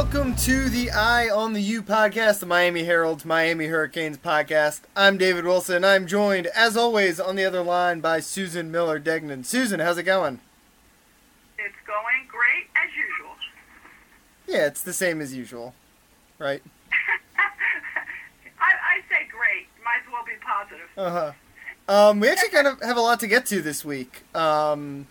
welcome to the Eye on the U podcast, the Miami Herald's Miami Hurricanes podcast. I'm David Wilson. I'm joined, as always, on the other line by Susan Miller Degnan. Susan, how's it going? It's going great as usual. Yeah, it's the same as usual, right? I, I say great. Might as well be positive. Uh huh. Um, we actually kind of have a lot to get to this week. Um,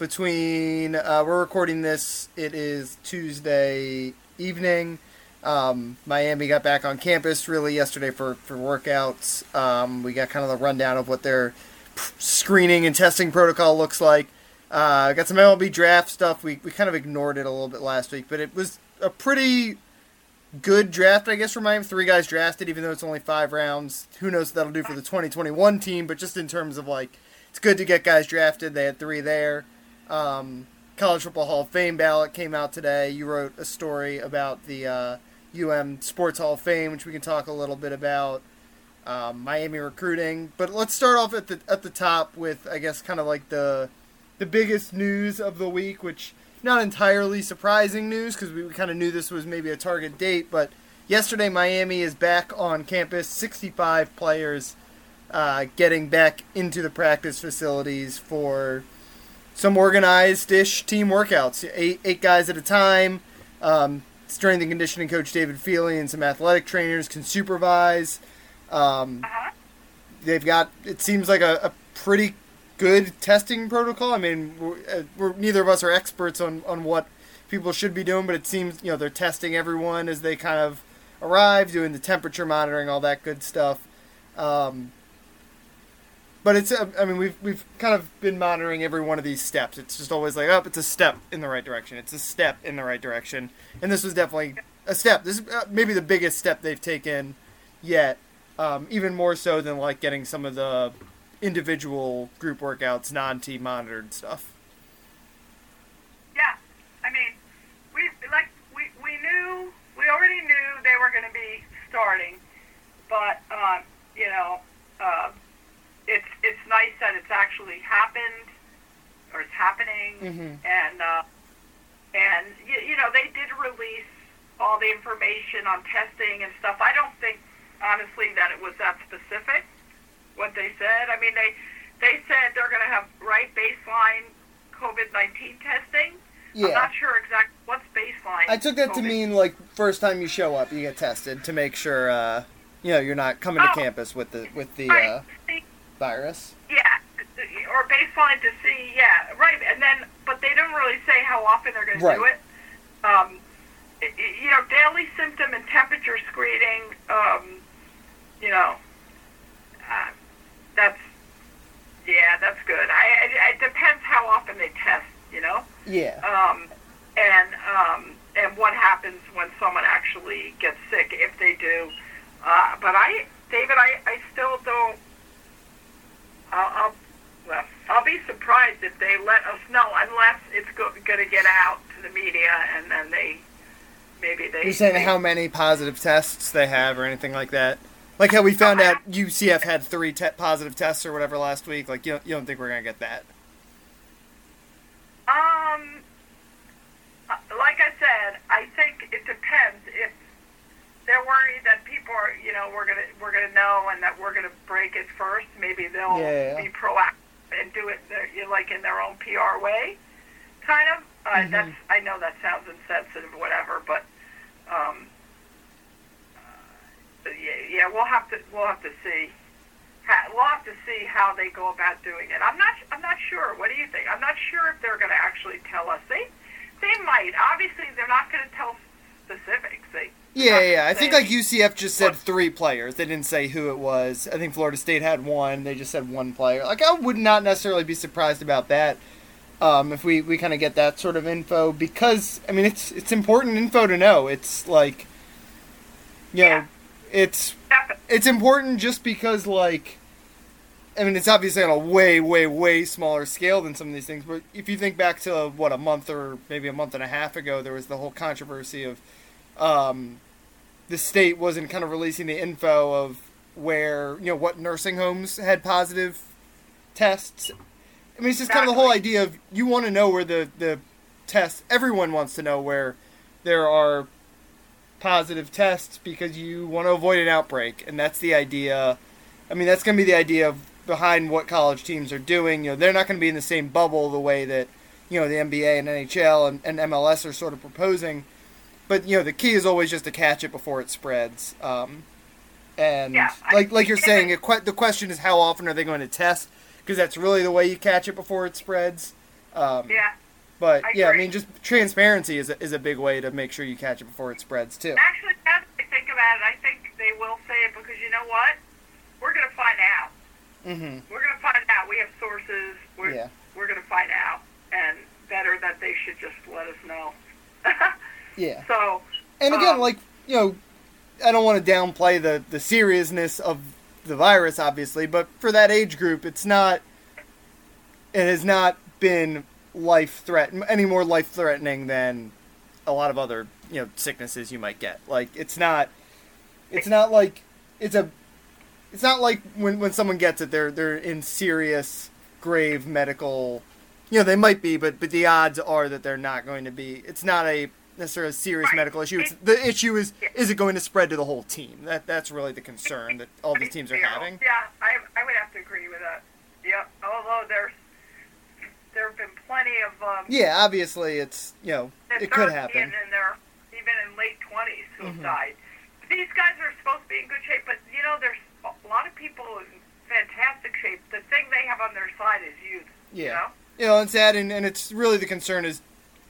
between uh, we're recording this, it is Tuesday evening. Um, Miami got back on campus really yesterday for for workouts. Um, we got kind of the rundown of what their screening and testing protocol looks like. Uh, got some MLB draft stuff. We we kind of ignored it a little bit last week, but it was a pretty good draft, I guess, for Miami. Three guys drafted, even though it's only five rounds. Who knows what that'll do for the 2021 team, but just in terms of like, it's good to get guys drafted. They had three there. Um, College Football Hall of Fame ballot came out today. You wrote a story about the uh, UM Sports Hall of Fame, which we can talk a little bit about. Um, Miami recruiting, but let's start off at the at the top with I guess kind of like the the biggest news of the week, which not entirely surprising news because we kind of knew this was maybe a target date, but yesterday Miami is back on campus. 65 players uh, getting back into the practice facilities for some organized-ish team workouts. Eight eight guys at a time. Um, strength and conditioning coach David Feeley and some athletic trainers can supervise. Um, Uh-huh. they've got it seems like a, a pretty good testing protocol. I mean, we're, uh, we're, neither of us are experts on, on what people should be doing, but it seems you know they're testing everyone as they kind of arrive, doing the temperature monitoring, all that good stuff. Um, but it's uh, I mean we've we've kind of been monitoring every one of these steps. It's just always like, oh, it's a step in the right direction. It's a step in the right direction, and this was definitely a step. This is uh, maybe the biggest step they've taken yet. Um, even more so than like getting some of the individual group workouts, non-team monitored stuff. Yeah. I mean, we like we we knew we already knew they were going to be starting, but um, you know, uh, it's it's nice that it's actually happened or it's happening, Mhm. and uh, and you, you know they did release all the information on testing and stuff. I don't think honestly that it was that specific what they said. I mean they they said they're going to have right baseline COVID nineteen testing. I'm not sure exactly what's baseline. I took that to mean like first time you show up, you get tested to make sure uh, you know you're not coming to Oh. campus with the with the right. uh, virus. yeah, or baseline to see, yeah, right. And then, but they don't really say how often they're going Right. to do it. Um, you know, daily symptom and temperature screening. Um, you know, uh, that's yeah, that's good. I, I it depends how often they test. You know. Yeah. um, and um, and what happens when someone actually gets sick if they do. Uh, but I, David, I, I still don't. I'll, I'll well, I'll be surprised if they let us know unless it's go, going to get out to the media and then they maybe they. You're saying they, how many positive tests they have or anything like that? Like how we found out UCF had three te- positive tests or whatever last week. Like you don't, you don't think we're gonna get that? Um, uh, like I said, I think it depends. If they're worried that people are, you know, we're gonna we're gonna know and that we're gonna break it first, maybe they'll Yeah. be proactive and do it their, you know, like in their own PR way, kind of. Uh, Mhm. That's I know that sounds insensitive, whatever, but um, uh, yeah, yeah, we'll have to we'll have to see. We'll have to see how they go about doing it. I'm not. I'm not sure. What do you think? I'm not sure if they're going to actually tell us. They, they might. Obviously, they're not going to tell specifics. They. Yeah, yeah. yeah. I think like UCF just said three players. They didn't say who it was. I think Florida State had one. They just said one player. Like I would not necessarily be surprised about that. Um, if we, we kind of get that sort of info because I mean it's it's important info to know. It's like you know Yeah. it's it's important just because like I mean it's obviously on a way way way smaller scale than some of these things but if you think back to what a month or maybe a month and a half ago there was the whole controversy of um, the state wasn't kind of releasing the info of where you know what nursing homes had positive tests I mean it's just kind of the whole idea of you want to know where the the tests everyone wants to know where there are positive tests because you want to avoid an outbreak, and that's the idea. I mean, that's going to be the idea of, behind what college teams are doing. You know, they're not going to be in the same bubble the way that you know the NBA and NHL and, and MLS are sort of proposing. But you know, the key is always just to catch it before it spreads. Um, and Yeah, I- like like you're saying, it, the question is how often are they going to test? Because that's really the way you catch it before it spreads. Um, Yeah. But I yeah, I mean, just transparency is a, is a big way to make sure you catch it before it spreads too. Actually, as I think about it, I think they will say it because you know what? We're going to find out. Mm-hmm. We're going to find out. We have sources. We're, Yeah. we're going to find out. And better that they should just let us know. Yeah. so, And again, Um, like you know, I don't want to downplay the the seriousness of the virus, obviously, but for that age group, it's not. It has not been life threat any more life threatening than a lot of other you know sicknesses you might get. Like it's not. It's not like it's a. It's not like when when someone gets it, they're they're in serious, grave medical. You know they might be, but but the odds are that they're not going to be. It's not a necessarily a serious Right. medical issue. It's the issue is Yeah. is it going to spread to the whole team? That that's really the concern that all these teams are Yeah, having. Yeah, I, I would have to agree with that. Yeah, although there's there have been plenty of um, Yeah, obviously it's you know it could happen. and even in late twenties who Mhm. died. These guys are supposed to be in good shape, but you know there's a lot of people in fantastic shape. The thing they have on their side is youth. You Yeah. know? You know, it's sad, and, and it's really the concern is,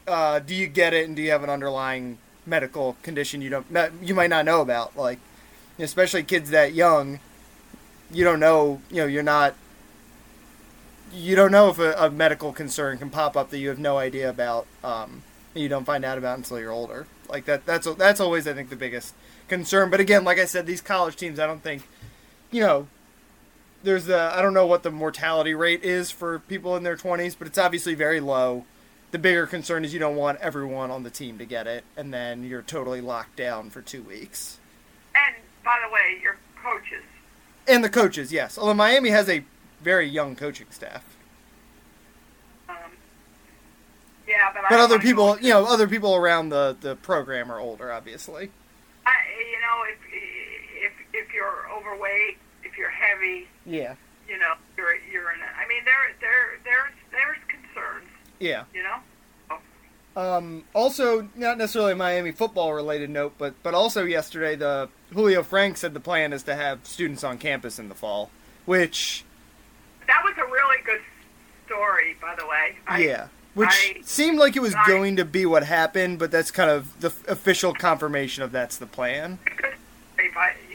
uh, do you get it, and do you have an underlying medical condition you don't not, you might not know about, like, especially kids that young, you don't know, you know, you're not, you don't know if a, a medical concern can pop up that you have no idea about, um, and you don't find out about until you're older. Like that, that's that's always I think the biggest concern. But again, like I said, these college teams, I don't think, you know, there's the I don't know what the mortality rate is for people in their 20s, but it's obviously very low. The bigger concern is you don't want everyone on the team to get it, and then you're totally locked down for two weeks. And by the way, your coaches. And the coaches, yes. Although Miami has a very young coaching staff, Um, yeah, but, I but other people, you know, other people around the the program are older, obviously. I, you know, if if if you're overweight, heavy, Yeah, you know, you're you're in. A, I mean, there there there's there's concerns. yeah. You know. Um, also, not necessarily a Miami football related note, but but also yesterday, the Julio Frenk said the plan is to have students on campus in the fall, which That was a really good story, by the way. I, yeah, which I- seemed like it was I- going to be what happened, but that's kind of the official confirmation of that's the plan. Good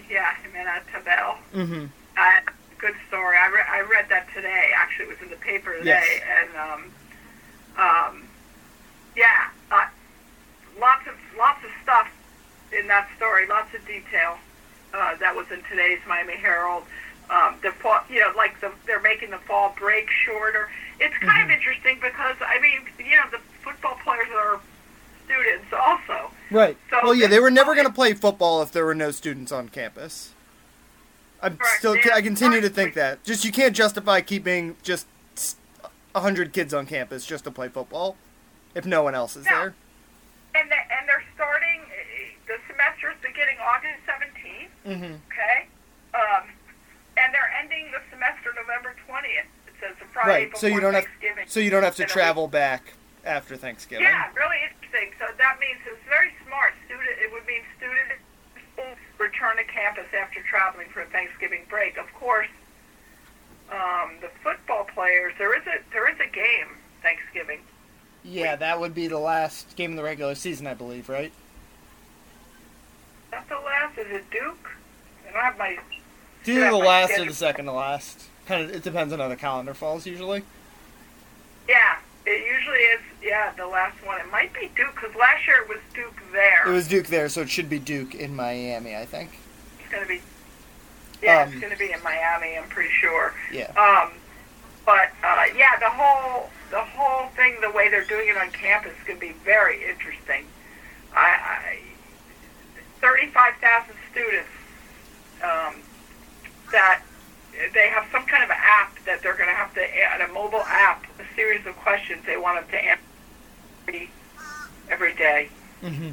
yeah, Jimena Tavel. Mm-hmm. Good story. I, re- I read that today. Actually, it was in the paper today, Yes. and um, um, yeah, uh, lots of lots of stuff in that story. Lots of detail uh, that was in today's Miami Herald. Um, the fall, you know, like the, they're making the fall break shorter. It's kind of interesting because I mean, you know, the football players are students also. Right. So well, yeah, they were never going to play football if there were no students on campus. I'm still, I continue to think that. Just you can't justify keeping just a hundred kids on campus just to play football if no one else is No. there. And, and they're starting, uh, the semester's beginning August 17th, Mm-hmm. okay? Um, and they're ending the semester November 20th. It says the Friday Right. before So you don't have Thanksgiving. so you don't have to travel back after Thanksgiving. Yeah, really interesting. So that means it's very smart. Student, it would mean students return to campus after traveling for a Thanksgiving break. Of course, um, the football players, there is a there is a game Thanksgiving. Yeah, that would be the last game of the regular season, I believe, right? Is that the last? Is it Duke? I don't have my Yeah, the last or the second to last. Kind of, it depends on how the calendar falls usually. Yeah, it usually is. Yeah, the last one. It might be Duke because last year it was Duke there. It was Duke there, so it should be Duke in Miami, I think. It's gonna be. Yeah, Um, it's gonna be in Miami. I'm pretty sure. Yeah. Um, but uh, yeah, the whole the whole thing, the way they're doing it on campus, is gonna be very interesting. I, I thirty-five thousand students um, that they have some kind of app that they're going to have to add a mobile app, a series of questions they want them to answer every, every day. Mm-hmm.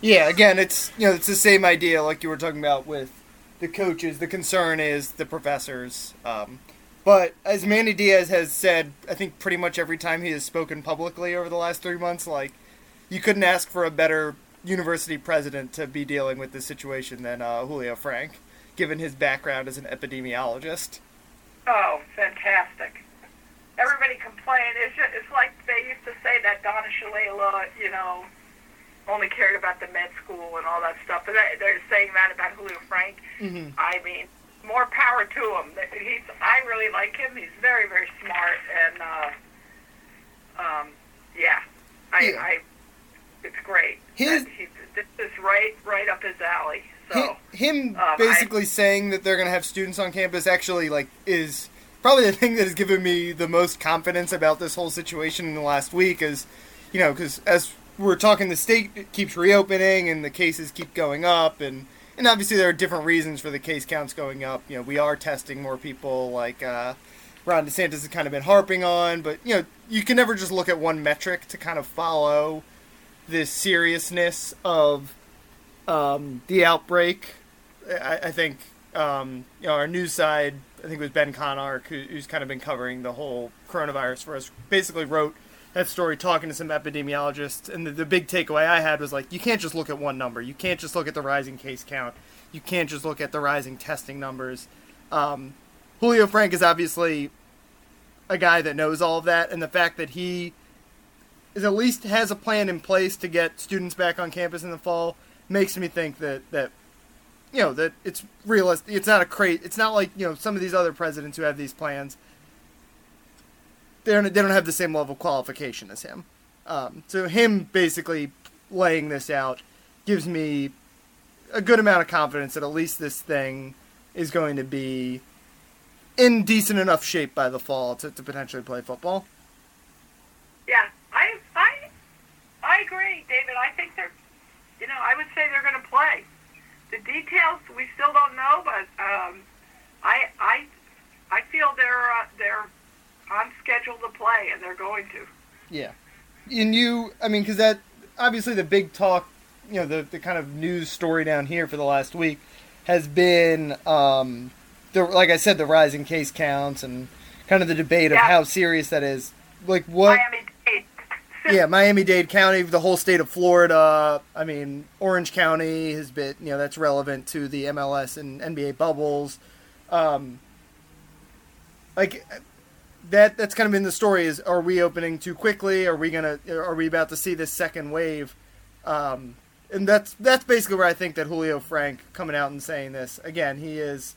Yeah, again, it's you know it's the same idea like you were talking about with the coaches. The concern is the professors. Um, but as Manny Diaz has said, I think pretty much every time he has spoken publicly over the last three months, like you couldn't ask for a better university president to be dealing with this situation than uh, Julio Frenk, given his background as an epidemiologist. Oh, fantastic! Everybody complained. It's just, it's like they used to say that Donna Shalala, you know, only cared about the med school and all that stuff. But they're saying that about Julio Frenk. Mm-hmm. I mean, more power to him. He's I really like him. He's very very smart and uh, um, yeah, I, Yeah. I it's great. His- this is right right up his alley. So Hi- him um, basically saying that they're going to have students on campus actually like is probably the thing that has given me the most confidence about this whole situation in the last week is you know because as we're talking the state keeps reopening and the cases keep going up and and obviously there are different reasons for the case counts going up you know we are testing more people like uh Ron DeSantis has kind of been harping on, but you know, you can never just look at one metric to kind of follow the seriousness of um, the outbreak. I, I think um, you know our news side. I think it was Ben Conarck who, who's kind of been covering the whole coronavirus for us. Basically, wrote that story talking to some epidemiologists, and the, the big takeaway I had was like, you can't just look at one number. You can't just look at the rising case count. You can't just look at the rising testing numbers. Um, Julio Frenk is obviously a guy that knows all of that, and the fact that he is at least has a plan in place to get students back on campus in the fall makes me think that that you know that it's realistic. It's not a cra It's not like you know some of these other presidents who have these plans. They're, they don't have the same level of qualification as him. Um, so him basically laying this out gives me a good amount of confidence that at least this thing is going to be in decent enough shape by the fall to, to potentially play football. yeah, I I I agree, David. I think they're you know I would say they're going to play. The details we still don't know, but um, I I I feel they're uh, they're on schedule to play, and they're going to. Yeah, and you, I mean, because that obviously the big talk, you know, the the kind of news story down here for the last week has been, um, the like I said, the rising case counts and kind of the debate of how serious that is. Like what? Miami. yeah, Miami Dade County, the whole state of Florida. I mean, Orange County has been, you know, that's relevant to the MLS and NBA bubbles. Um, like that, that's kind of been the story: is are we opening too quickly? Are we gonna? Are we about to see this second wave? Um, and that's that's basically where I think that Julio Frenk coming out and saying this again. He is.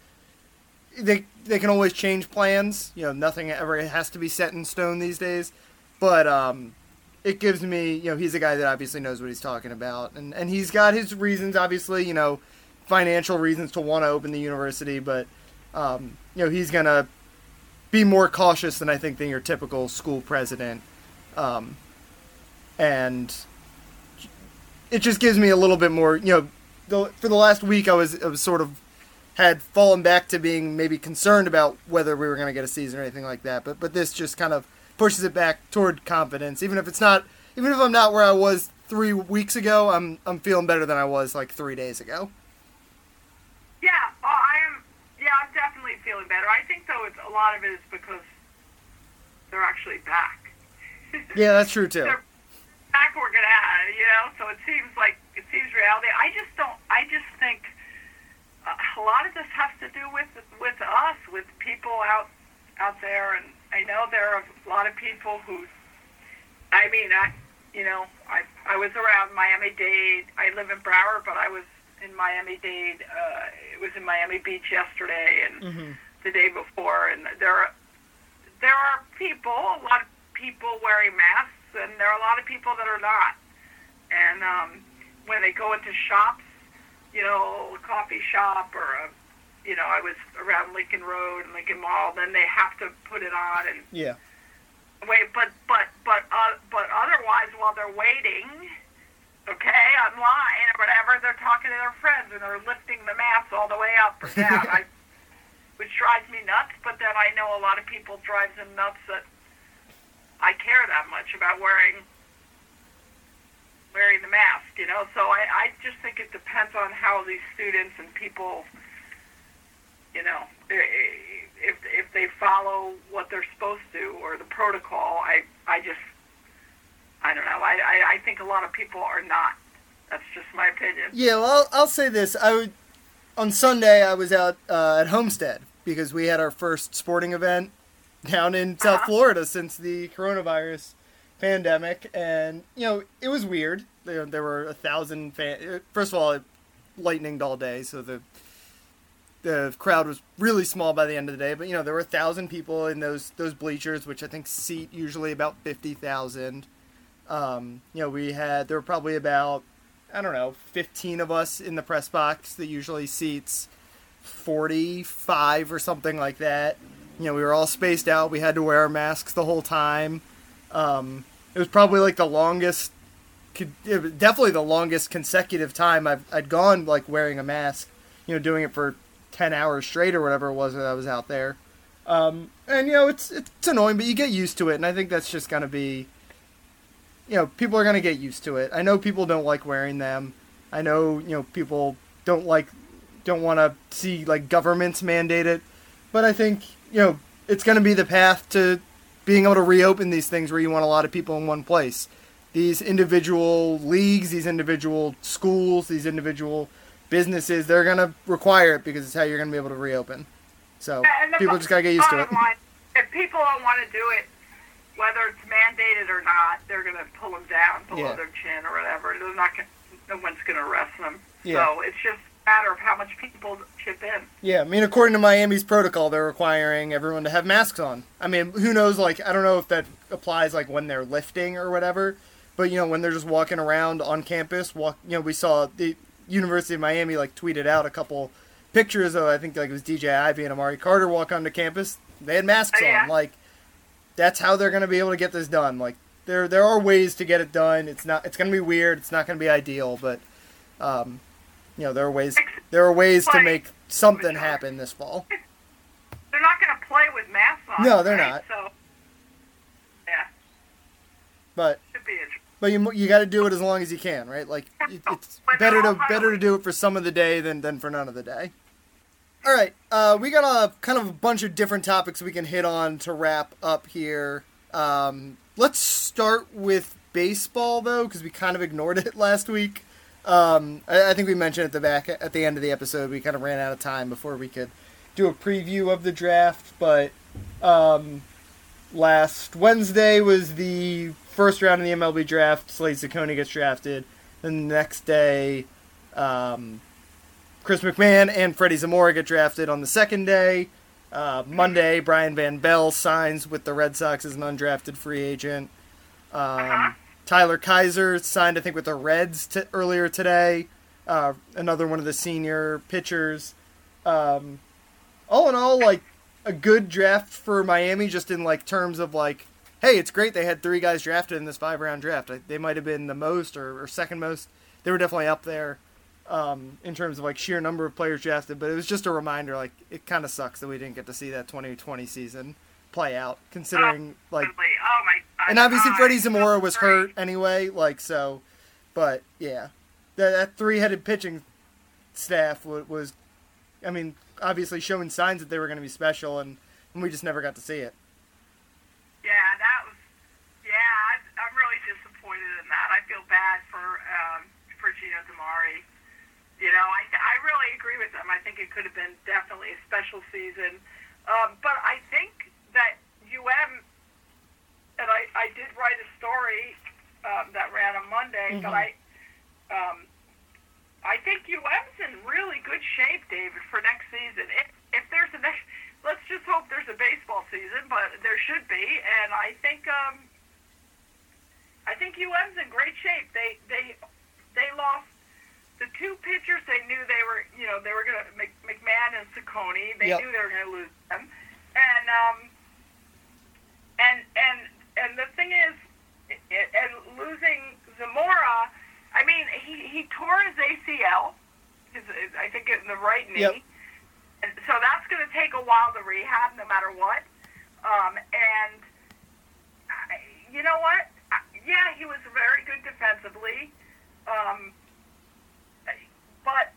They they can always change plans. You know, nothing ever has to be set in stone these days. But um, it gives me, you know, he's a guy that obviously knows what he's talking about, and and he's got his reasons, obviously, you know, financial reasons to want to open the university, but um, you know, he's gonna be more cautious than I think than your typical school president, um, and it just gives me a little bit more, you know, the, for the last week I was I was sort of had fallen back to being maybe concerned about whether we were going to get a season or anything like that, but but this just kind of pushes it back toward confidence. Even if it's not, even if I'm not where I was three weeks ago, I'm I'm feeling better than I was like three days ago. Yeah, oh, I am. Yeah, I'm definitely feeling better. I think though it's a lot of it is because they're actually back. Yeah, that's true too. They're back working out, you know. So it seems like it seems reality. I just don't. I just think uh, a lot of this has to do with with us, with people out out there, and I know there are a lot of people who. I mean, I you know, I I was around Miami Dade. I live in Broward, but I was in Miami Dade. Uh, it was in Miami Beach yesterday and hmm the day before, and there are there are people, a lot of people wearing masks, and there are a lot of people that are not. And um, when they go into shops, you know, a coffee shop or a, you know, I was around Lincoln Road and Lincoln Mall, then they have to put it on and Yeah. wait. But but but uh, but otherwise, while they're waiting, okay, online or whatever, they're talking to their friends and they're lifting the mask all the way up or down. I, which drives me nuts. But then I know a lot of people drives them nuts that I care that much about wearing wearing the mask. You know, so I, I just think it depends on how these students and people, you know, if if they follow what they're supposed to or the protocol. I I just I don't know. I, I, I think a lot of people are not. That's just my opinion. Yeah, well, I'll, I'll say this. I would on Sunday I was out uh, at Homestead because we had our first sporting event down in South uh-huh. Florida since the coronavirus pandemic, and you know it was weird. There, there were a thousand fan. First of all, it lightninged all day, so the the crowd was really small by the end of the day. But you know there were a thousand people in those those bleachers, which I think seat usually about fifty thousand. Um, you know we had there were probably about I don't know fifteen of us in the press box that usually seats forty five or something like that. You know we were all spaced out. We had to wear our masks the whole time. Um, it was probably like the longest, definitely the longest consecutive time I've I'd gone like wearing a mask. You know, doing it for ten hours straight or whatever it was that I was out there. Um, and you know, it's it's annoying, but you get used to it, and I think that's just gonna be. You know, people are gonna get used to it. I know people don't like wearing them. I know you know people don't like don't want to see like governments mandate it, but I think you know it's gonna be the path to being able to reopen these things where you want a lot of people in one place. These individual leagues, these individual schools, these individual businesses, they're going to require it because it's how you're going to be able to reopen. So people just got to get used to it. Line, if people don't want to do it, whether it's mandated or not, they're going to pull them down below yeah. their chin or whatever. They're not gonna, no one's going to arrest them. Yeah. So it's just a matter of how much people chip in. Yeah, I mean, according to Miami's protocol, they're requiring everyone to have masks on. I mean, who knows? Like, I don't know if that applies like when they're lifting or whatever. But you know, when they're just walking around on campus, walk. You know, we saw the University of Miami like tweeted out a couple pictures of I think like it was DJ Ivey and Amari Carter walk onto campus. They had masks oh, yeah. on. Like, that's how they're going to be able to get this done. Like, there there are ways to get it done. It's not. It's going to be weird. It's not going to be ideal, but. Um, you know there are ways there are ways to make something happen this fall. They're not going to play with masks on. No, they're right? not. So, yeah. But but you you got to do it as long as you can, right? Like it's better to better to do it for some of the day than than for none of the day. All right, uh, we got a kind of a bunch of different topics we can hit on to wrap up here. Um, let's start with baseball though, because we kind of ignored it last week. Um, I, I, think we mentioned at the back at the end of the episode we kind of ran out of time before we could do a preview of the draft. But um, last Wednesday was the first round of the MLB draft. Slade Cecconi gets drafted. Then the next day, um, Chris McMahon and Freddie Zamora get drafted on the second day. Uh, Monday, Brian Van Belle signs with the Red Sox as an undrafted free agent. Um. Tyler Keysor signed, I think, with the Reds t- earlier today. Uh, another one of the senior pitchers. Um, all in all, like a good draft for Miami, just in like terms of like, hey, it's great they had three guys drafted in this five round draft. They might have been the most or, or second most. They were definitely up there um, in terms of like sheer number of players drafted. But it was just a reminder, like it kind of sucks that we didn't get to see that 2020 season play out, considering oh, like. Oh my god! And obviously, Freddie Zamora was hurt anyway, like so. But yeah, that, that three-headed pitching staff was, was, I mean, obviously showing signs that they were going to be special, and, and we just never got to see it. Yeah, that was. Yeah, I, am really disappointed in that. I feel bad for um, for Gino DiMare. You know, I I really agree with them. I think it could have been definitely a special season. Um, but I think that UM, and I, I did write a story um, that ran on Monday, mm-hmm. but I, um, I think UM's in really good shape, David, for next season. If, if there's a next, let's just hope there's a baseball season, but there should be, and I think, um, I think UM's in great shape. They they they lost the two pitchers they knew they were, you know, they were going to McMahon and Cecconi. They yep. knew they were going to lose them, and um, and and and the thing is, it, and losing Zamora, I mean, he he tore his ACL, his, his I think in the right knee, yep. and so that's going to take a while to rehab, no matter what. Um, and I, you know what? Yeah, he was very good defensively. Um, but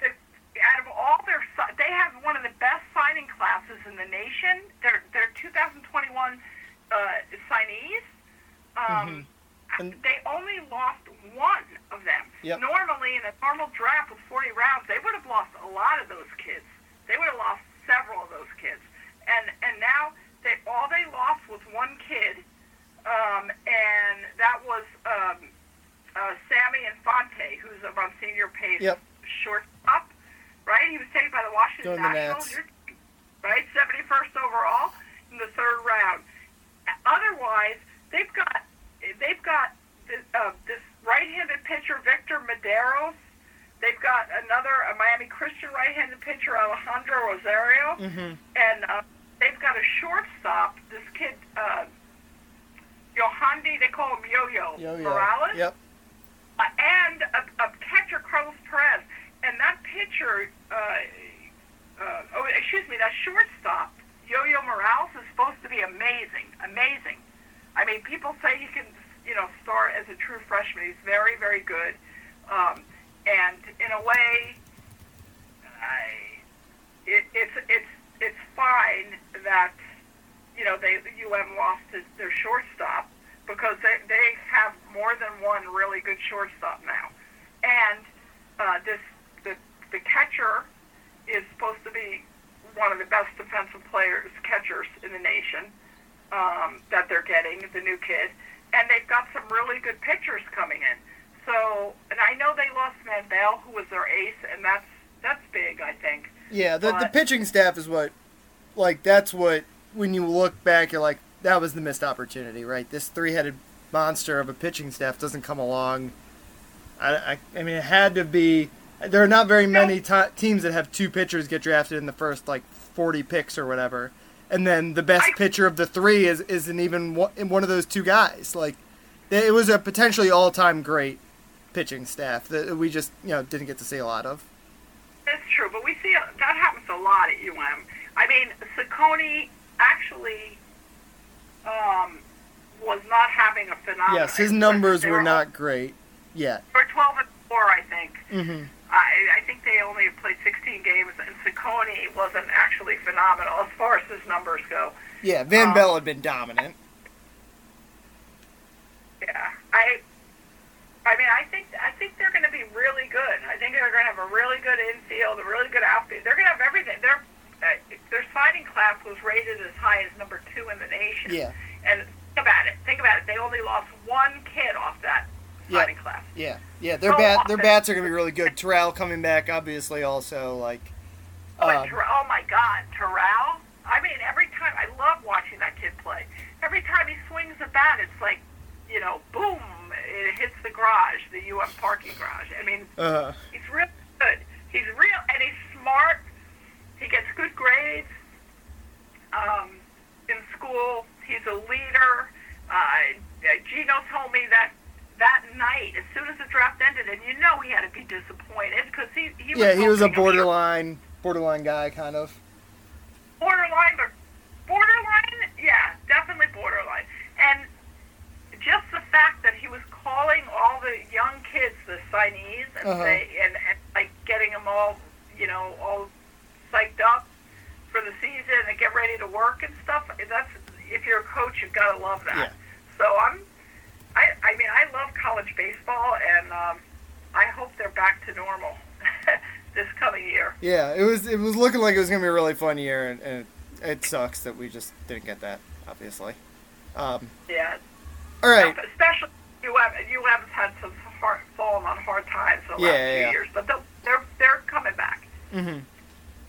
the, out of all their, si- they have one of the best signing classes in the nation. Their their 2021 uh, signees. Um, And- they only lost one of them. Yep. Normally, in a normal draft with 40 rounds, they would have lost a lot of those kids. They would have lost several of those kids. And and now they all they lost was one kid, um, and that was um, uh, Sammy Infante, who's a Monsignor Pace Yep. shortstop. Right? He was taken by the Washington Nationals. Right? 71st overall in the third round. Otherwise, they've got they've got this, uh, this right-handed pitcher Victor Mederos. They've got another a Miami Christian right-handed pitcher Alejandro Rosario, Mm-hmm. and uh, they've got a shortstop. This kid uh, Yohandy, they call him Yo-Yo, Yo yo. Morales, Yep. uh, and a, a catcher Carlos Perez, and that pitcher. Uh, uh, oh, excuse me, that shortstop Yo-Yo Morales is supposed to be amazing, amazing. I mean, people say he can, you know, start as a true freshman. He's very, very good. Um, and in a way, I, it, it's it's it's fine that you know they UM lost his, their shortstop because they they have more than one really good shortstop now, and uh, this the the catcher is supposed to be one of the best defensive players catchers in the nation um, that they're getting the new kid, and they've got some really good pitchers coming in. So, and I know they lost Mandel, who was their ace, and that's that's big, I think. Yeah, the, the pitching staff is what, like, that's what, when you look back, you're like, that was the missed opportunity, right? This three headed monster of a pitching staff doesn't come along. I, I, I mean, it had to be. There are not very many ti teams that have two pitchers get drafted in the first, like, 40 picks or whatever. And then the best pitcher of the three is, isn't even one, one of those two guys. Like, it was a potentially all time great pitching staff that we just, you know, didn't get to see a lot of. that's true, but we see that happens a lot at UM. I mean, Cecconi actually um, was not having a phenomenal. Yes, his numbers were not great yet. Were 12 and four, I think. hmm I, I think they only played 16 games, and Cecconi wasn't actually phenomenal as far as his numbers go. Yeah, Van Um, Bell had been dominant. Yeah, I. I mean, I think I think they're going to be really good. I think they're going to have a really good infield, a really good outfield. They're going to have everything. Their uh, their signing class was rated as high as number two in the nation. Yeah, And think about it. Think about it. They only lost one kid off that Yeah. signing class. yeah, yeah. Their So bat, their bats are gonna be really good. Terrell coming back, obviously, also like. Oh, Um, Ter- oh my God, Terrell! I mean, every time I love watching that kid play. Every time he swings the bat, it's like, you know, boom! It hits the garage, the UM parking garage. I mean, uh, he's real good. He's real, and he's smart. He gets good grades um, in school. He's a leader. Uh, Gino told me that that night, as soon as the draft ended, and you know he had to be disappointed because he, he was yeah, he was a borderline, borderline guy, kind of. borderline, but borderline, yeah, definitely borderline. And just the fact that he was calling all the young kids the signees and Uh-huh. say and, and like getting them all, you know, all psyched up for the season and get ready to work and stuff. That's if you're a coach, you've got to love that. Yeah. So I'm, I, mean, I love college baseball, and um, I hope they're back to normal this coming year. Yeah, it was. It was looking like it was gonna be a really fun year, and, and it, it sucks that we just didn't get that. Obviously. Um, Yeah. all right. Especially UM, UM's had some hard, fallen on hard times the last Yeah, few yeah. years, but they're they're coming back. hmm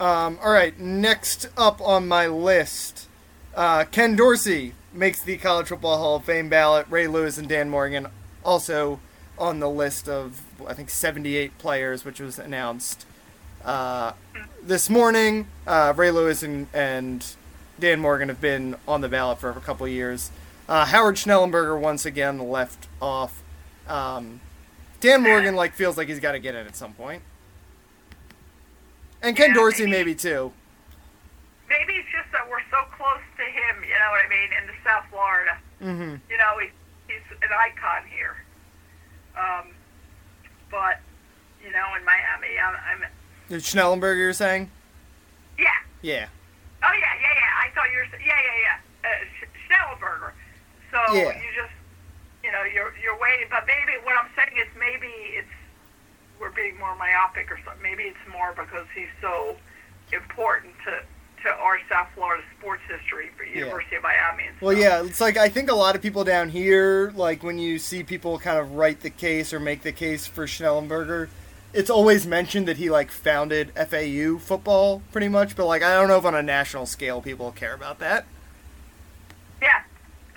Um, all right, next up on my list, uh, Ken Dorsey makes the College Football Hall of Fame ballot. Ray Lewis and Dan Morgan also on the list of I think 78 players, which was announced uh, this morning. Uh, Ray Lewis and, and Dan Morgan have been on the ballot for a couple years. Uh, Howard Schnellenberger once again left off. Um, Dan Morgan like feels like he's got to get in at some point. And Ken Yeah, Dorsey maybe. maybe too. Maybe it's just that we're so close to him, you know what I mean, in the South Florida. Mm-hmm. You know, he, he's an icon here. Um, but, you know, in Miami, I'm. I'm Schnellenberger, you're saying? Yeah. Yeah. Oh, yeah, yeah, yeah. I thought you were Yeah, yeah, yeah. Uh, Schnellenberger. So yeah. you just, you know, you're, you're waiting. But maybe what I'm saying is maybe it's. We're being more myopic or something. Maybe it's more because he's so important to to our South Florida sports history for University of Miami. And Well, stuff. yeah, it's like I think a lot of people down here, like when you see people kind of write the case or make the case for Schnellenberger, it's always mentioned that he like founded FAU football, pretty much. But like, I don't know if on a national scale people care about that. Yeah.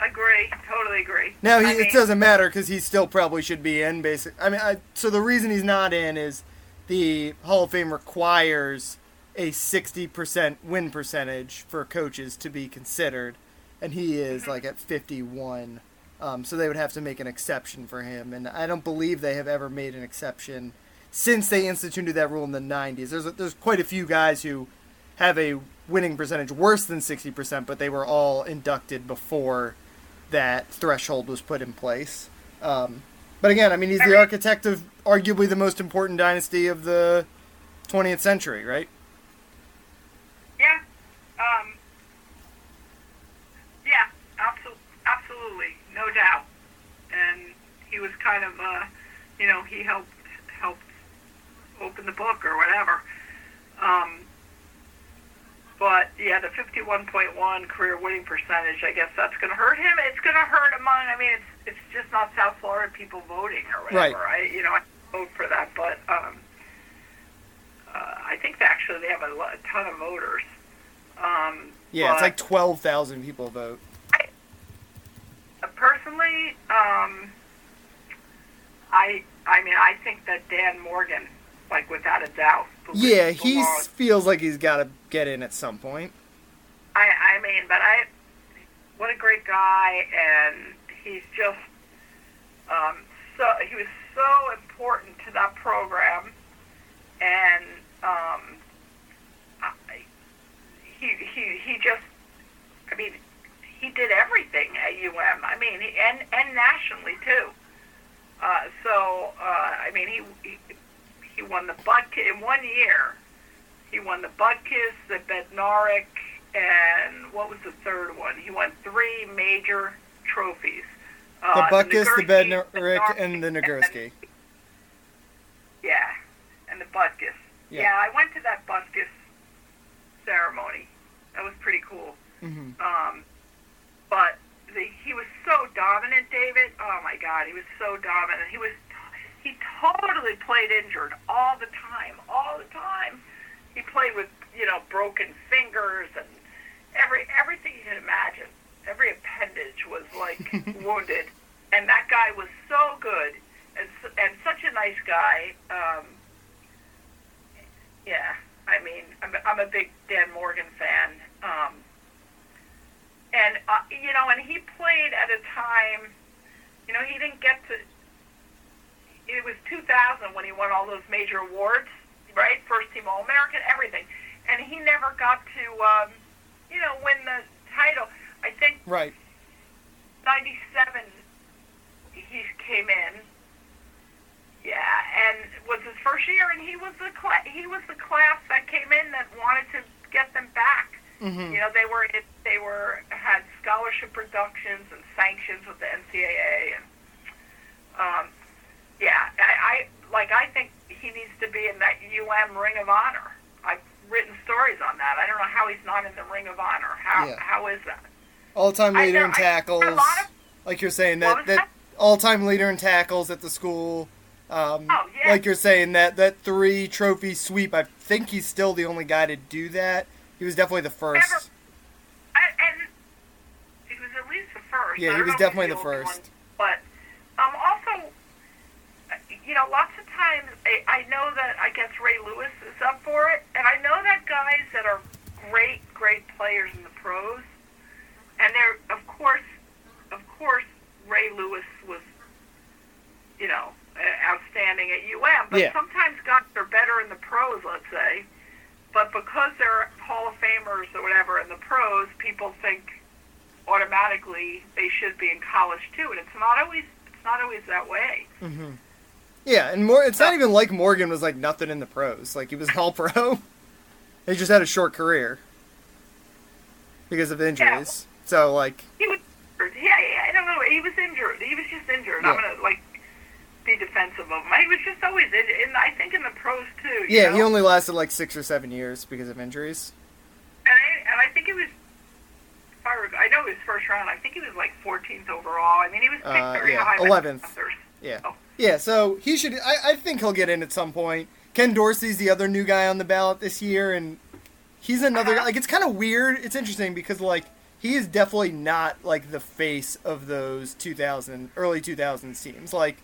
Agree. Totally agree. Now he, I mean, it doesn't matter because he still probably should be in. Basic. I mean, I, so the reason he's not in is the Hall of Fame requires a sixty percent win percentage for coaches to be considered, and he is like at fifty one. Um, so they would have to make an exception for him, and I don't believe they have ever made an exception since they instituted that rule in the '90s. There's a, there's quite a few guys who have a winning percentage worse than sixty percent, but they were all inducted before that threshold was put in place. Um, but again, I mean, he's the architect of arguably the most important dynasty of the 20th century, right? Yeah. Um, yeah, absolutely, absolutely, no doubt. And he was kind of, uh, you know, he helped helped open the book or whatever. Um, but yeah, the 51.1 career winning percentage, I guess that's going to hurt him. It's going to hurt among. I mean, it's it's just not South Florida people voting or whatever. Right. I, you know, I vote for that, but um, uh, I think actually they have a, a ton of voters. Um, Yeah, it's like 12,000 people vote. personally, um, I I mean, I think that Dan Morgan, like without a doubt. Yeah, he feels like he's got to get in at some point. I I mean, but I, what a great guy, and he's just um, so he was so important to that program, and um, I, he he he just, I mean, he did everything at UM. I mean, and and nationally too. Uh, so uh, I mean, he, he he won the Butkus in one year. He won the Butkus, the Bednarik, and what was the third one? He won three major trophies. The Uh, Butkus, the Bednarik, and the Nagurski. Yeah, and the Butkus. Yeah. Yeah. I went to that Butkus ceremony. That was pretty cool. hmm Um, but the, he was so dominant, David. Oh my God, he was so dominant. He was he totally played injured all the time, all the time. He played with you know broken fingers and every everything you can imagine. Every appendage was like wounded, and that guy was so good and and such a nice guy. Um, yeah, I mean, I'm, I'm a big Dan Morgan fan. Um, and uh, you know, and he played at a time, you know, he didn't get to. It was 2000 when he won all those major awards, right? First team All American, everything, and he never got to, um, you know, win the title. I think Right. 97 he came in yeah and was his first year and he was the cla- he was the class that came in that wanted to get them back hmm you know they were it, they were had scholarship reductions and sanctions with the NCAA and um yeah I, I like I think he needs to be in that UM Ring of Honor I've written stories on that I don't know how he's not in the Ring of Honor how Yeah. how is that All-time leader know- in tackles. of- like you're saying that that that? all-time leader in tackles at the school. Um, Oh, yeah. Like you're saying that that three trophy sweep. I think he's still the only guy to do that. He was definitely the first. I, and he was at least the first. Yeah, he was definitely the first. one, but um, also, you know, lots of times I, I know that I guess Ray Lewis is up for it, and I know that guys that are great, great players in the pros, and they're of course, of course, Ray Lewis was, you know, outstanding at UM, but Yeah. sometimes guys are better in the pros, let's say. But because they're Hall of Famers or whatever in the pros, people think automatically they should be in college too, and it's not always it's not always that way. hmm Yeah, and more. It's not even like Morgan was like nothing in the pros. Like he was an All Pro. he just had a short career because of injuries. So like He was. Yeah, yeah, I don't know. He was injured. He was just injured. I'm gonna like be defensive of him. He was just always and I think in the pros too. you yeah, know? he only lasted like six or seven years because of injuries. And I, and I think it was. If I, rec- I know his first round. I think he was like 14th overall. I mean, he was picked Uh, very yeah, high. 11th. Yeah. Oh. Yeah, so he should. I, I think he'll get in at some point. Ken Dorsey's the other new guy on the ballot this year, and he's another guy. Like, it's kind of weird. It's interesting because, like, he is definitely not, like, the face of those 2000, early 2000s teams. Like,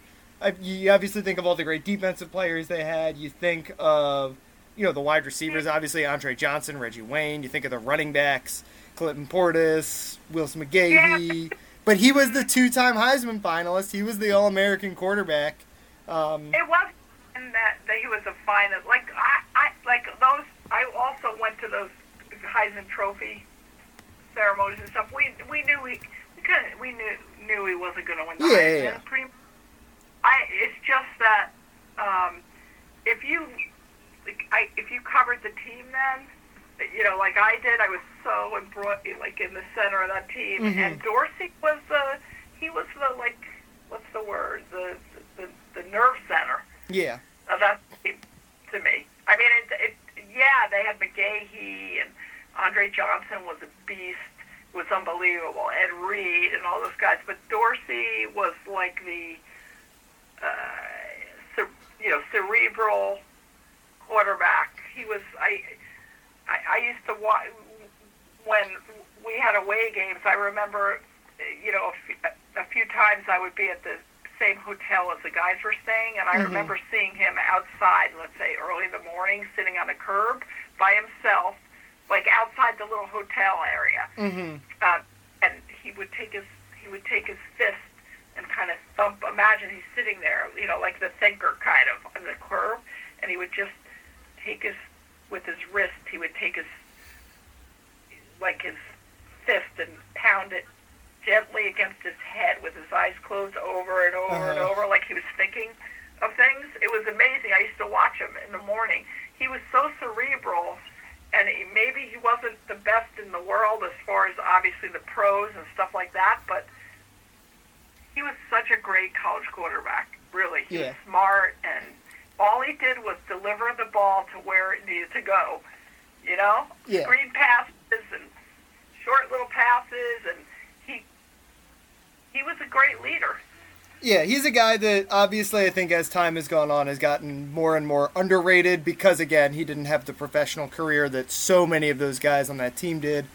you obviously think of all the great defensive players they had. You think of, you know, the wide receivers, obviously Andre Johnson, Reggie Wayne. You think of the running backs, Clinton Portis, Willis McGahee. But he was the two-time Heisman finalist. He was the All-American quarterback. Um, It was in that that he was a finalist. Like I, I like those. I also went to those Heisman Trophy ceremonies and stuff. We we knew he we kind of we knew knew he wasn't going to win the Yeah, Heisman. yeah, yeah. Pretty, I it's just that um, if you like, I if you covered the team then. You know, like I did, I was so embroidered, like in the center of that team. Mhm. And Dorsey was the, he was the like, what's the word? The the, the nerve center yeah. of that team to me. I mean, it, it, yeah, they had McGahee and Andre Johnson was a beast, was unbelievable. Ed Reed and all those guys, but Dorsey was like the, uh, you know, cerebral quarterback. He was. I, I, I used to watch when we had away games. I remember, you know, a few, a few times I would be at the same hotel as the guys were staying, and I Mhm. remember seeing him outside, let's say early in the morning, sitting on a curb by himself, like outside the little hotel area. Mm-hmm. Uh, and he would take his he would take his fist and kind of thump. Imagine he's sitting there, you know, like the thinker kind of on the curb, and he would just take his with his wrist. He would take his like his fist and pound it gently against his head with his eyes closed over and over and Uh-huh. over, like he was thinking of things. It was amazing. I used to watch him in the morning. He was so cerebral, and maybe he wasn't the best in the world as far as obviously the pros and stuff like that, but he was such a great college quarterback. Really, he Yeah. was smart, and all he did was deliver the ball to where it needed to go. You know, Yeah. screen passes and short little passes, and he he was a great leader. Yeah, he's a guy that obviously I think as time has gone on has gotten more and more underrated because again he didn't have the professional career that so many of those guys on that team did,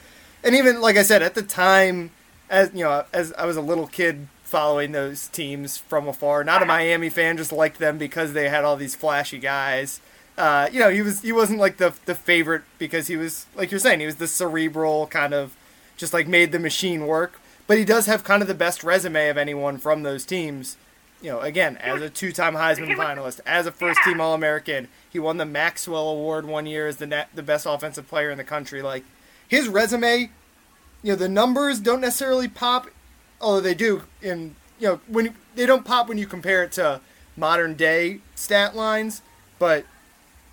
and even like I said at the time, as you know, as I was a little kid following those teams from afar, not a Miami fan, just liked them because they had all these flashy guys. Uh, you know, he was he wasn't like the the favorite because he was like you're saying he was the cerebral kind of just like made the machine work. But he does have kind of the best resume of anyone from those teams. You know, again, as a two-time Heisman finalist, as a first-team All-American, he won the Maxwell Award one year as the the best offensive player in the country. Like his resume, you know, the numbers don't necessarily pop, although they do. In you know, when they don't pop when you compare it to modern day stat lines, but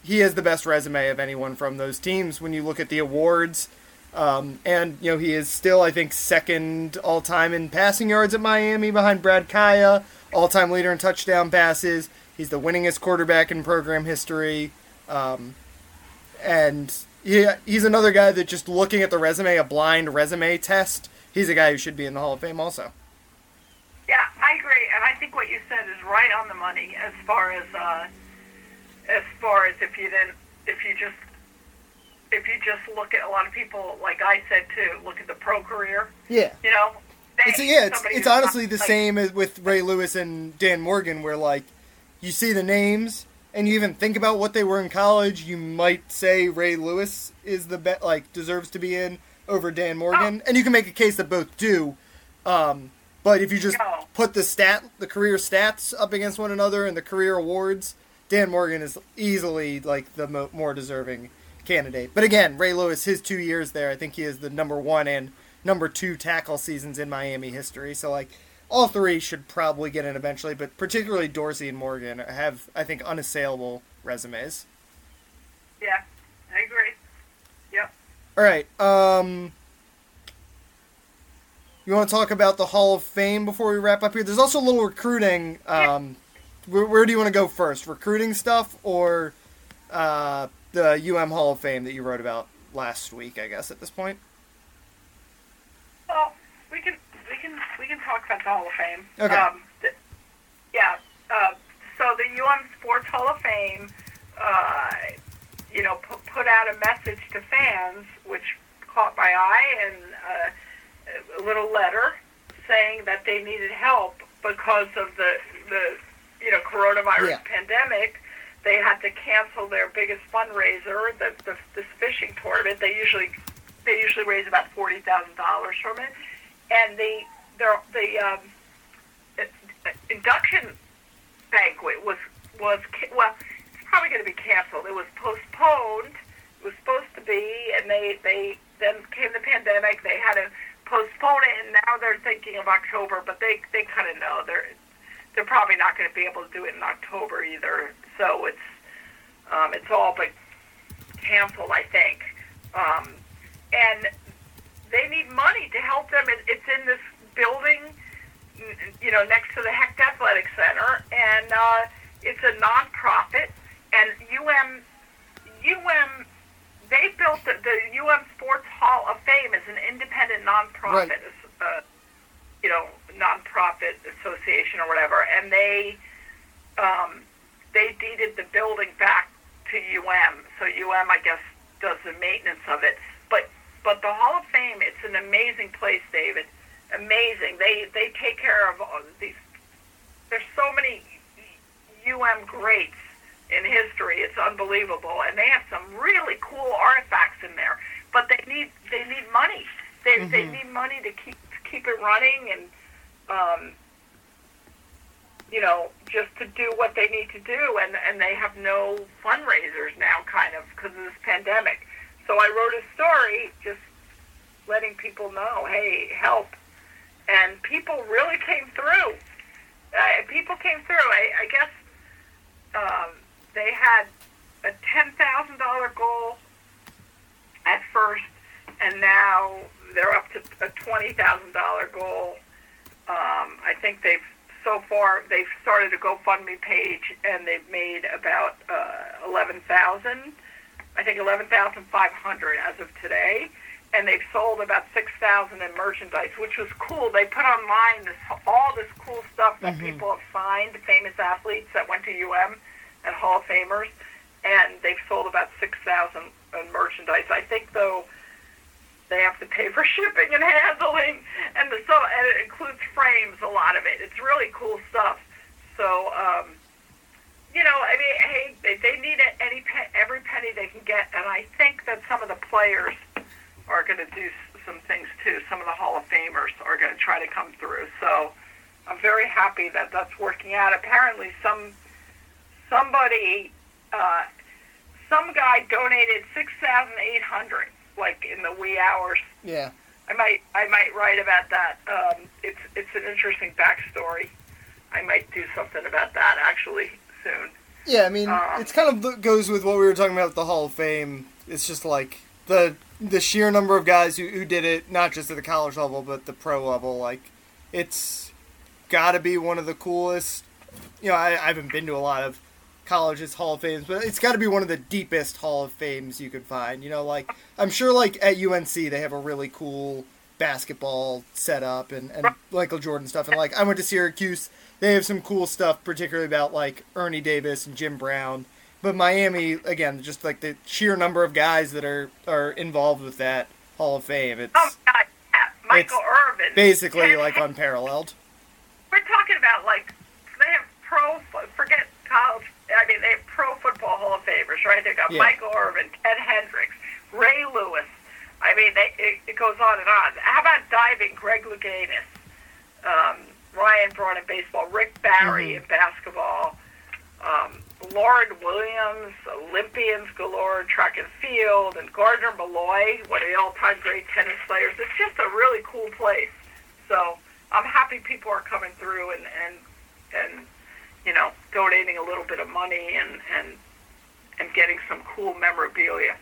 he has the best resume of anyone from those teams when you look at the awards. Um, and you know he is still, I think, second all time in passing yards at Miami behind Brad Kaaya, all time leader in touchdown passes. He's the winningest quarterback in program history, um, and he, he's another guy that just looking at the resume, a blind resume test. He's a guy who should be in the Hall of Fame also. Yeah, I agree, and I think what you said is right on the money as far as uh, as far as if you didn't, if you just if you just look at a lot of people, like I said too, look at the pro career. Yeah. You know, It's yeah, it's, it's honestly not, the like, same as with Ray Lewis and Dan Morgan, where like you see the names and you even think about what they were in college, you might say Ray Lewis is the best, like deserves to be in over Dan Morgan, and you can make a case that both do. Um, but if you just No. put the stat, the career stats up against one another and the career awards, Dan Morgan is easily like the mo- more deserving candidate. But again, Ray Lewis, his two years there, I think he is the number one and number two tackle seasons in Miami history. So like, all three should probably get in eventually, but particularly Dorsey and Morgan have, I think, unassailable resumes. Yeah, I agree. Yep. All right. Um, you want to talk about the Hall of Fame before we wrap up here? There's also a little recruiting. Um, where, where do you want to go first? Recruiting stuff or uh, the UM Hall of Fame that you wrote about last week? I guess at this point. Well, we can we can we can talk about the Hall of Fame. Okay. Um, th- yeah. Uh, so the UM Sports Hall of Fame, uh, you know, put, put out a message to fans, which caught my eye, and uh, a little letter saying that they needed help because of the the you know coronavirus Yeah. pandemic. They had to cancel their biggest fundraiser, the, the this fishing tournament. They usually they usually raise about forty thousand dollars from it, and the the the um, induction banquet was was well, probably going to be canceled. It was postponed. It was supposed to be, and they they then came the pandemic. They had to postpone it, and now they're thinking of October. But they they kind of know they're they're probably not going to be able to do it in October either. So it's um, it's all but canceled, I think. Um, and they need money to help them. It, it's in this building, you know, next to the Hecht Athletic Center, and uh, it's a nonprofit. And UM, UM, they built the, the UM Sports Hall of Fame as an independent nonprofit, Right. uh, you know, nonprofit association or whatever, and they um, they deeded the building back to UM. So UM, I guess, does the maintenance of it. But but the Hall of Fame, it's an amazing place, David. Amazing. They they take care of all these. There's so many UM greats in history. It's unbelievable, and they have some really cool artifacts in there. But they need they need money. They they Mhm. need money to keep to keep it running and. Um, you know, just to do what they need to do, and and they have no fundraisers now, kind of because of this pandemic. So I wrote a story just letting people know, hey, help, and people really came through. Uh, people came through. I, I guess um, they had a ten thousand dollar goal at first, and now they're up to a twenty thousand dollar goal. Um, I think they've so far they've started a GoFundMe page and they've made about uh, eleven thousand. I think eleven thousand five hundred as of today, and they've sold about six thousand in merchandise, which was cool. They put online this all this cool stuff that Mhm. people have signed, famous athletes that went to UM and Hall of Famers, and they've sold about six thousand in merchandise. I think though they have to pay for shipping and handling, and the so and it includes frames. A lot of it. It's really cool stuff. So, um, you know, I mean, hey, they, they need any every penny they can get, and I think that some of the players are going to do some things too. Some of the Hall of Famers are going to try to come through. So, I'm very happy that that's working out. Apparently, some somebody, uh, some guy donated six thousand eight hundred, like in the wee hours Yeah. I might I might write about that. Um, it's it's an interesting backstory. I might do something about that actually soon. Yeah, I mean, Um, it's kind of goes with what we were talking about with the Hall of Fame. It's just like the the sheer number of guys who, who did it, not just at the college level, but the pro level. Like, it's got to be one of the coolest. You know, I, I haven't been to a lot of colleges Hall of Fames, but it's got to be one of the deepest Hall of Fames you could find. You know, like I'm sure like at UNC they have a really cool basketball setup and, and Michael Jordan stuff. And like I went to Syracuse, they have some cool stuff, particularly about like Ernie Davis and Jim Brown. But Miami, again, just like the sheer number of guys that are are involved with that Hall of Fame, it's Oh God, yeah. Michael Irvin. basically like unparalleled. We're talking about like they have pro. Forget college. I mean, they have pro football Hall of Famers, right? They got Yeah. Michael Irvin, Ted Hendricks, Ray Lewis. I mean, they, it, it goes on and on. How about diving? Greg Louganis, um, Ryan Braun in baseball, Rick Barry Mhm. in basketball, um, Lauryn Williams, Olympians galore, track and field, and Gardnar Mulloy, one of the all-time great tennis players. It's just a really cool place. So I'm happy people are coming through and and and you know donating a little bit of money and and and getting some cool memorabilia.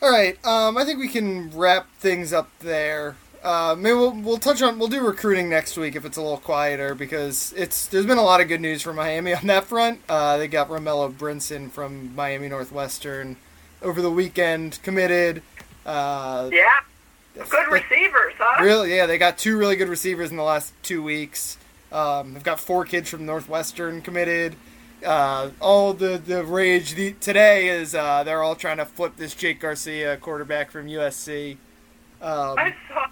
All right, um, I think we can wrap things up there. Uh, maybe we'll, we'll touch on we'll do recruiting next week if it's a little quieter because it's there's been a lot of good news for Miami on that front. Uh, they got Romello Brinson from Miami Northwestern over the weekend committed. Uh, yeah, good receivers, huh? Really, yeah, they got two really good receivers in the last two weeks. Um, they've got four kids from Northwestern committed. Uh, all the the rage the, today is uh, they're all trying to flip this Jake Garcia quarterback from USC. Um, I saw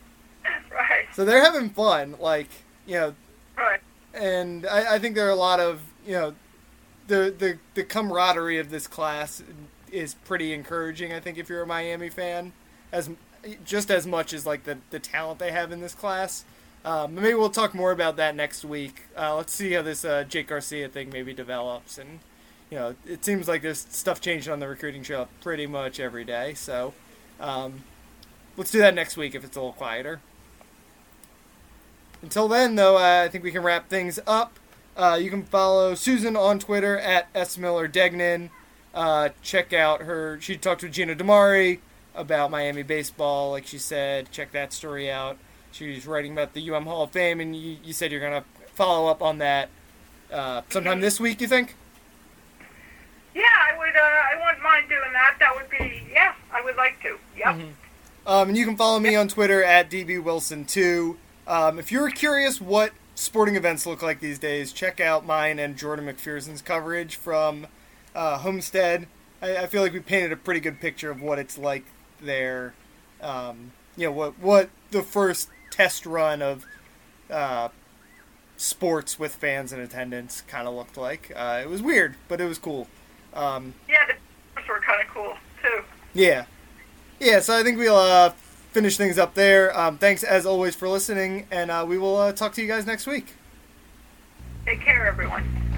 right. So they're having fun, like you know. Right. And I, I think there are a lot of you know, the the the camaraderie of this class is pretty encouraging. I think if you're a Miami fan, as just as much as like the the talent they have in this class. Um, maybe we'll talk more about that next week. Uh, let's see how this uh, Jake Garcia thing maybe develops, and you know, it seems like there's stuff changing on the recruiting trail pretty much every day. So, um, let's do that next week if it's a little quieter. Until then, though, uh, I think we can wrap things up. Uh, you can follow Susan on Twitter at S Miller Degnan. Uh, check out her. She talked to Gino DiMare about Miami baseball, like she said. Check that story out. She's writing about the UM Hall of Fame, and you, you said you're gonna follow up on that uh, sometime this week. You think? Yeah, I would. Uh, I wouldn't mind doing that. That would be. Yeah, I would like to. Yep. Mm-hmm. Um, and you can follow me on Twitter at dbwilson2. Um, if you're curious what sporting events look like these days, check out mine and Jordan McPherson's coverage from uh, Homestead. I, I, feel like we painted a pretty good picture of what it's like there. Um, you know what what the first test run of uh, sports with fans in attendance kind of looked like. Uh, it was weird, but it was cool. Um, yeah, the sports were kind of cool too. Yeah, yeah. So I think we'll uh, finish things up there. Um, thanks as always for listening, and uh, we will uh, talk to you guys next week. Take care, everyone.